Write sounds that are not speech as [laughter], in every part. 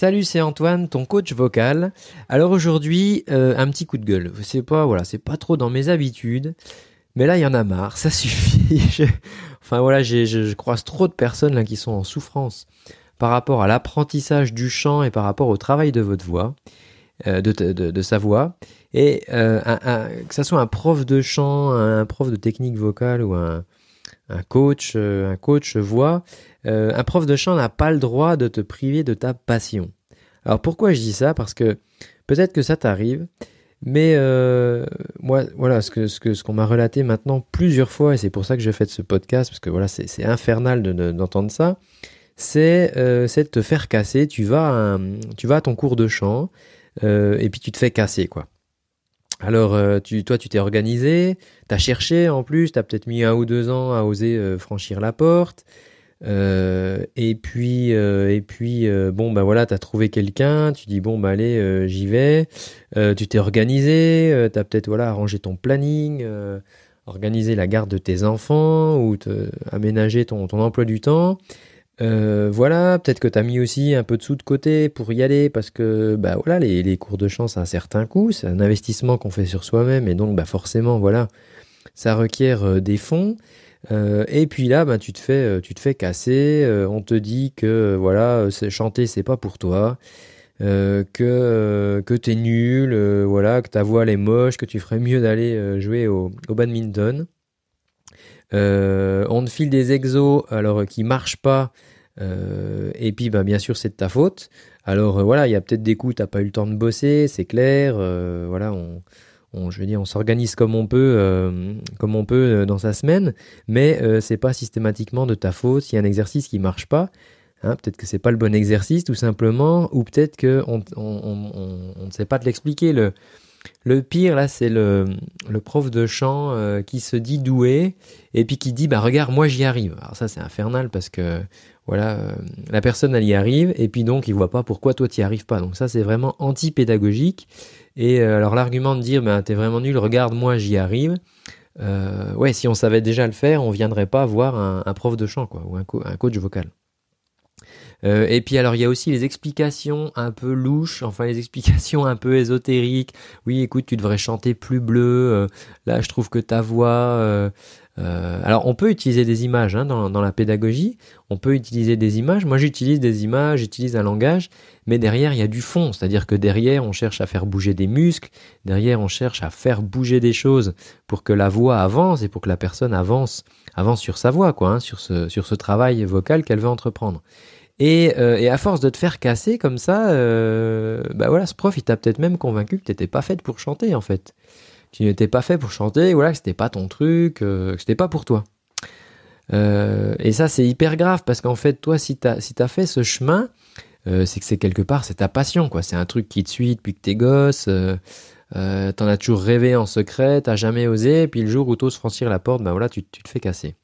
Salut, c'est Antoine, ton coach vocal. Alors aujourd'hui, euh, un petit coup de gueule. C'est pas voilà, c'est pas trop dans mes habitudes, mais là il y en a marre, ça [laughs] suffit. Enfin voilà, je, je croise trop de personnes là qui sont en souffrance par rapport à l'apprentissage du chant et par rapport au travail de votre voix, euh, de, de- sa voix. Et euh, un- que ça soit un prof de chant, un prof de technique vocale ou un, un coach, un coach voix, euh, un prof de chant n'a pas le droit de te priver de ta passion. Alors pourquoi je dis ça? Parce que peut-être que ça t'arrive, mais euh, voilà, ce que ce qu'on m'a relaté maintenant plusieurs fois, et c'est pour ça que j'ai fait ce podcast, parce que voilà, c'est infernal de- de- d'entendre ça. C'est euh, c'est de te faire casser. Tu vas à ton cours de chant et puis tu te fais casser quoi. Alors tu toi tu t'es organisé, t'as cherché en plus, t'as peut-être mis un ou deux ans à oser franchir la porte. Euh, et puis, euh, et puis euh, bon, bah voilà, t'as trouvé quelqu'un, tu dis bon, bah allez, j'y vais. Tu t'es organisé, t'as peut-être voilà arrangé ton planning, organisé la garde de tes enfants ou aménagé ton, ton emploi du temps. Voilà, peut-être que t'as mis aussi un peu de sous de côté pour y aller parce que bah voilà, les, les cours de chant, c'est un certain coût, c'est un investissement qu'on fait sur soi-même et donc bah forcément voilà, ça requiert des fonds. Euh, et puis là, bah, tu te fais, euh, tu te fais casser. euh, on te dit que voilà, chanter c'est pas pour toi, que que t'es nul, voilà, que ta voix elle est moche, que tu ferais mieux d'aller jouer au, badminton. On te file des exos alors qui marchent pas. et puis bah bien sûr c'est de ta faute. Alors voilà, il y a peut-être des coups t'as pas eu le temps de bosser, c'est clair. voilà, on, on, s'organise comme on peut, euh, comme on peut euh, dans sa semaine, mais euh, c'est pas systématiquement de ta faute s'il y a un exercice qui marche pas. Hein, peut-être que c'est pas le bon exercice tout simplement, ou peut-être que on, on, on- on- on ne sait pas te l'expliquer. Le, le pire là, c'est le, prof de chant euh, qui se dit doué et puis qui dit bah regarde moi j'y arrive. Alors ça c'est infernal parce que voilà euh, la personne elle y arrive et puis donc il voit pas pourquoi toi tu y arrives pas. Donc ça c'est vraiment anti-pédagogique. Et euh, alors l'argument de dire bah t'es vraiment nul, regarde moi j'y arrive. Ouais si on savait déjà le faire, on viendrait pas voir un, prof de chant ou un coach vocal. Euh, et puis alors il y a aussi les explications un peu louches, enfin les explications un peu ésotériques. Oui, écoute, tu devrais chanter plus bleu. euh, là, je trouve que ta voix. euh, alors on peut utiliser des images hein, dans, dans la pédagogie. On peut utiliser des images. Moi, j'utilise des images, j'utilise un langage, mais derrière il y a du fond. C'est-à-dire que derrière on cherche à faire bouger des muscles. Derrière on cherche à faire bouger des choses pour que la voix avance et pour que la personne avance, avance sur sa voix, quoi, hein, sur ce sur ce travail vocal qu'elle veut entreprendre. Et, euh, et à force de te faire casser comme ça, euh, bah voilà, ce prof, il t'a peut-être même convaincu que t'étais pas faite pour chanter, en fait. Tu n'étais pas fait pour chanter, voilà, que c'était pas ton truc, euh, que c'était pas pour toi. Euh, et ça, c'est hyper grave parce qu'en fait, toi, si t'as si t'as fait ce chemin, euh, c'est que c'est quelque part, c'est ta passion, quoi. C'est un truc qui te suit depuis que t'es gosse. T'en as toujours rêvé en secret, t'as jamais osé, puis le jour où t'oses franchir la porte, ben voilà, tu te fais casser.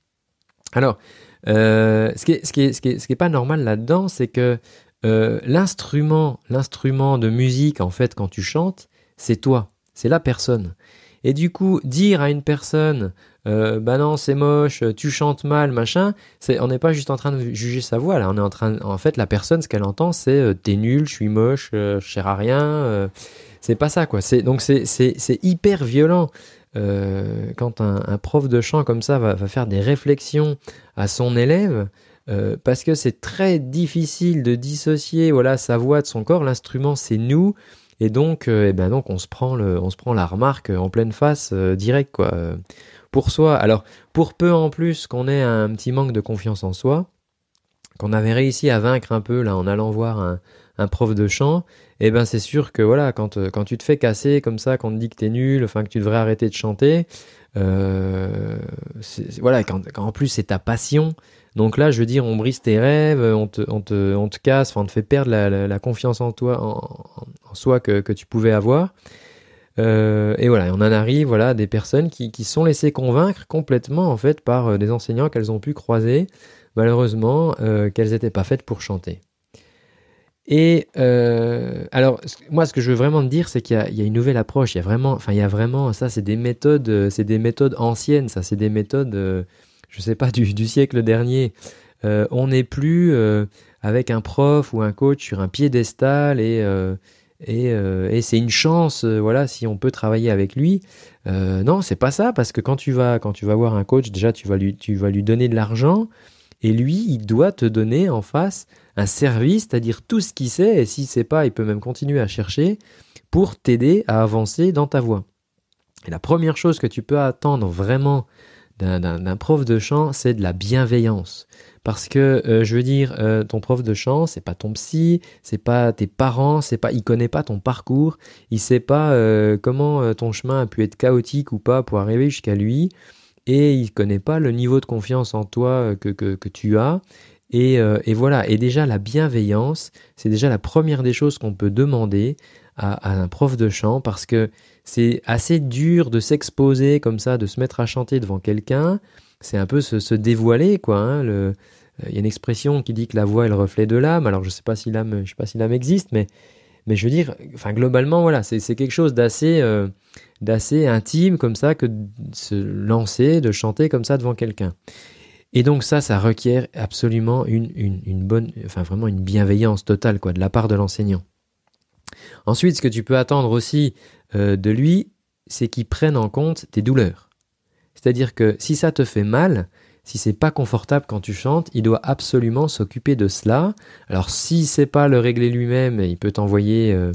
Alors, ce, qui est, pas normal là-dedans, c'est que euh, l'instrument, l'instrument de musique, en fait, quand tu chantes, c'est toi, c'est la personne. Et du coup, dire à une personne, euh, bah non, c'est moche, tu chantes mal, machin, on n'est pas juste en train de juger sa voix, là, on est en train, en fait, la personne, ce qu'elle entend, c'est euh, t'es nul, je suis moche, euh, je sers à rien, c'est pas ça, quoi. Donc c'est hyper violent. Euh, quand un, prof de chant comme ça va, faire des réflexions à son élève, euh, parce que c'est très difficile de dissocier voilà sa voix de son corps. L'instrument c'est nous, et donc, euh, eh ben donc on se prend le, on se prend la remarque en pleine face euh, direct quoi. Pour soi. Alors pour peu en plus qu'on ait un petit manque de confiance en soi, qu'on avait réussi à vaincre un peu là en allant voir un, un prof de chant, eh ben c'est sûr que voilà quand euh, quand tu te fais casser comme ça, qu'on te dit que t'es nul, enfin que tu devrais arrêter de chanter, euh, voilà quand, en plus c'est ta passion. Donc là, je veux dire, on brise tes rêves, on te, casse, on te fait perdre la, confiance en toi, en, soi que, que tu pouvais avoir. Euh, et voilà, on en arrive, voilà, à des personnes qui, qui sont laissées convaincre complètement en fait par des enseignants qu'elles ont pu croiser, malheureusement, qu'elles n'étaient pas faites pour chanter. Et euh, alors, moi, ce que je veux vraiment te dire, c'est qu'il y, y a une nouvelle approche. Il y a vraiment, enfin, il y a vraiment, ça, c'est des méthodes, euh, c'est des méthodes anciennes. Ça, c'est des méthodes, euh, je sais pas, du, du siècle dernier. Euh, on n'est plus euh, avec un prof ou un coach sur un piédestal et et, et c'est une chance, voilà, si on peut travailler avec lui. non, c'est pas ça, parce que quand tu vas quand tu vas voir un coach, déjà tu vas lui tu vas lui donner de l'argent et lui, il doit te donner en face un service, c'est-à-dire tout ce qu'il sait, et s'il sait pas, il peut même continuer à chercher pour t'aider à avancer dans ta voie. Et la première chose que tu peux attendre vraiment d'un prof de chant, c'est de la bienveillance. Parce que euh, je veux dire, euh, ton prof de chant, c'est pas ton psy, c'est pas tes parents, c'est pas, il connaît pas ton parcours, il sait pas euh, comment ton chemin a pu être chaotique ou pas pour arriver jusqu'à lui, et il connaît pas le niveau de confiance en toi que, que, que tu as. Et, et, voilà, et déjà la bienveillance, c'est déjà la première des choses qu'on peut demander à, un prof de chant parce que c'est assez dur de s'exposer comme ça, de se mettre à chanter devant quelqu'un. C'est un peu se, dévoiler, quoi. Hein, euh, il y a une expression qui dit que la voix est le reflet de l'âme. Alors je sais pas si l'âme, je sais pas si l'âme existe, mais mais je veux dire, enfin globalement voilà, c'est quelque chose d'assez euh, d'assez intime comme ça que de se lancer, de chanter comme ça devant quelqu'un. Et donc ça, ça requiert absolument une, une, bonne, enfin vraiment une bienveillance totale quoi de la part de l'enseignant. Ensuite, ce que tu peux attendre aussi euh, de lui, c'est qu'il prenne en compte tes douleurs. C'est-à-dire que si ça te fait mal, si c'est pas confortable quand tu chantes, il doit absolument s'occuper de cela. Alors si c'est pas le régler lui-même, il peut t'envoyer euh,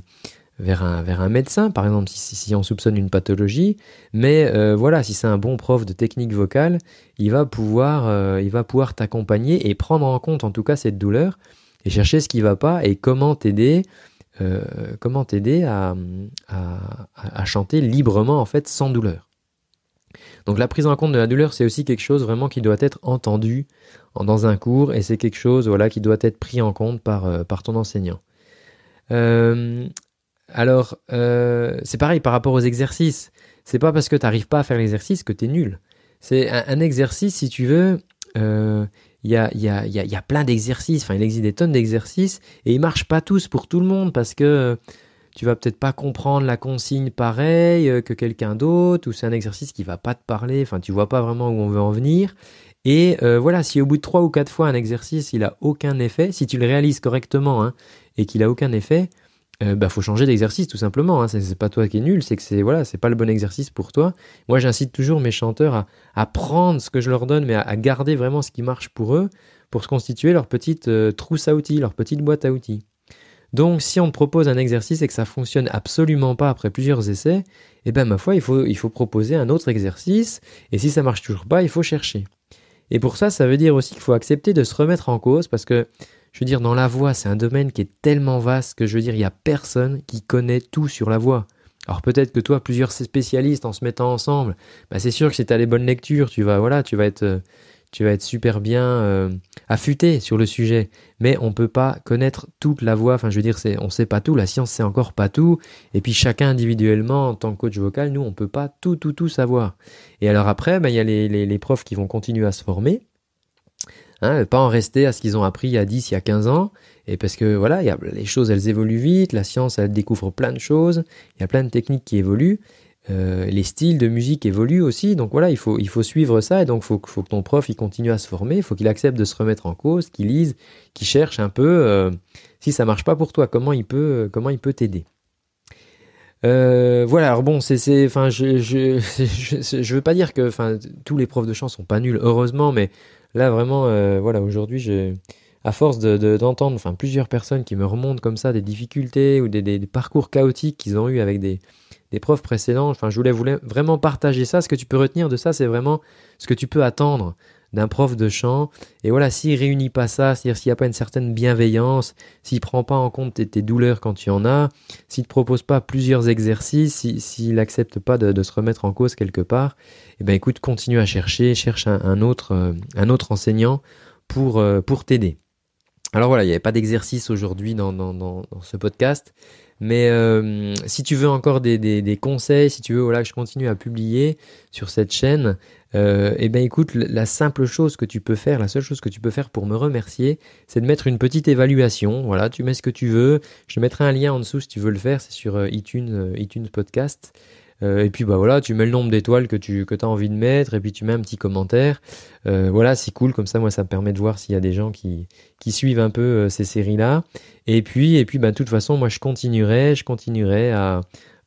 vers, un, médecin, par exemple si, on soupçonne une pathologie. Mais euh, voilà, si c'est un bon prof de technique vocale, il va pouvoir, il va pouvoir t'accompagner et prendre en compte en tout cas cette douleur et chercher ce qui va pas et comment t'aider euh, comment t'aider à, chanter librement en fait sans douleur. Donc la prise en compte de la douleur, c'est aussi quelque chose vraiment qui doit être entendu dans un cours et c'est quelque chose voilà qui doit être pris en compte par, euh, ton enseignant. Euh, alors c'est pareil par rapport aux exercices. C'est pas parce que tu n'arrives pas à faire l'exercice que tu es nul. C'est un, exercice, si tu veux, il y a, y, a, y, a, y a plein d'exercices, enfin il existe des tonnes d'exercices, et ils marchent pas tous pour tout le monde parce que euh, tu vas peut-être pas comprendre la consigne pareil euh, que quelqu'un d'autre, ou c'est un exercice qui va pas te parler, enfin tu vois pas vraiment où on veut en venir. Et euh, voilà, si au bout de trois ou quatre fois un exercice il a aucun effet, si tu le réalises correctement hein, et qu'il a aucun effet, euh, bah faut changer d'exercice tout simplement. Hein. C'est pas toi qui es nul, c'est que c'est voilà, c'est pas le bon exercice pour toi. Moi, j'incite toujours mes chanteurs à, à, prendre ce que je leur donne, mais à, garder vraiment ce qui marche pour eux, pour se constituer leur petite euh, trousse à outils, leur petite boîte à outils. Donc, si on te propose un exercice et que ça fonctionne absolument pas après plusieurs essais, eh ben ma foi, il faut il faut proposer un autre exercice. Et si ça marche toujours pas, il faut chercher. Et pour ça, ça veut dire aussi qu'il faut accepter de se remettre en cause parce que je veux dire, dans la voix, c'est un domaine qui est tellement vaste que je veux dire, il n'y a personne qui connaît tout sur la voix. Alors peut-être que toi, plusieurs spécialistes en se mettant ensemble, bah c'est sûr que si tu as les bonnes lectures, tu vas, voilà, tu vas être, euh, tu vas être super bien euh, affûté sur le sujet. Mais on peut pas connaître toute la voix. Enfin, je veux dire, c'est, on sait pas tout. La science sait encore pas tout. Et puis chacun individuellement, en tant que coach vocal, nous, on peut pas tout, tout, tout savoir. Et alors après, bah, il y a les, les, les profs qui vont continuer à se former. Hein, pas en rester à ce qu'ils ont appris il y a 10, il y a 15 ans, et parce que voilà, les choses elles évoluent vite, la science elle découvre plein de choses, il y a plein de techniques qui évoluent, euh, les styles de musique évoluent aussi, donc voilà, il faut, suivre ça, et donc il faut, que ton prof continue à se former, il faut qu'il accepte de se remettre en cause, qu'il lise, qu'il cherche un peu, euh, si ça marche pas pour toi, comment il peut, t'aider. Euh, voilà, alors bon, c'est, enfin, je, je, [laughs] je, je, veux pas dire que, enfin, tous les profs de chant sont pas nuls, heureusement, mais Là, vraiment, euh, voilà, aujourd'hui, à force de, d'entendre, enfin, plusieurs personnes qui me remontent comme ça des difficultés ou des, parcours chaotiques qu'ils ont eu avec des, des profs précédents. Enfin, je voulais, voulais vraiment partager ça. Ce que tu peux retenir de ça, c'est vraiment ce que tu peux attendre d'un prof de chant. Et voilà, s'il réunit pas ça, c'est-à-dire s'il n'y a pas une certaine bienveillance, s'il prend pas en compte tes, douleurs quand tu en as, s'il te propose pas plusieurs exercices, s'il si, n'accepte pas de, se remettre en cause quelque part, eh ben écoute, continue à chercher, cherche un, autre, euh, autre enseignant pour, euh, pour t'aider. Alors voilà, il n'y avait pas d'exercice aujourd'hui dans, dans, ce podcast, mais euh, si tu veux encore des, conseils, si tu veux voilà, que je continue à publier sur cette chaîne, euh, eh ben écoute, la simple chose que tu peux faire, la seule chose que tu peux faire pour me remercier, c'est de mettre une petite évaluation. Voilà, tu mets ce que tu veux. Je mettrai un lien en dessous si tu veux le faire. C'est sur euh, iTunes, euh, iTunes Podcast. Et puis bah voilà, tu mets le nombre d'étoiles que tu que as envie de mettre, et puis tu mets un petit commentaire. Voilà, c'est cool, comme ça moi ça me permet de voir s'il y a des gens qui, qui suivent un peu ces séries-là. Et puis, et puis bah, de toute façon, moi je continuerai, je continuerai à,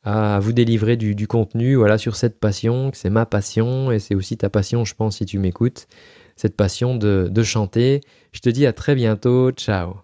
à vous délivrer du, du contenu voilà, sur cette passion, que c'est ma passion, et c'est aussi ta passion, je pense, si tu m'écoutes, cette passion de, de chanter. Je te dis à très bientôt, ciao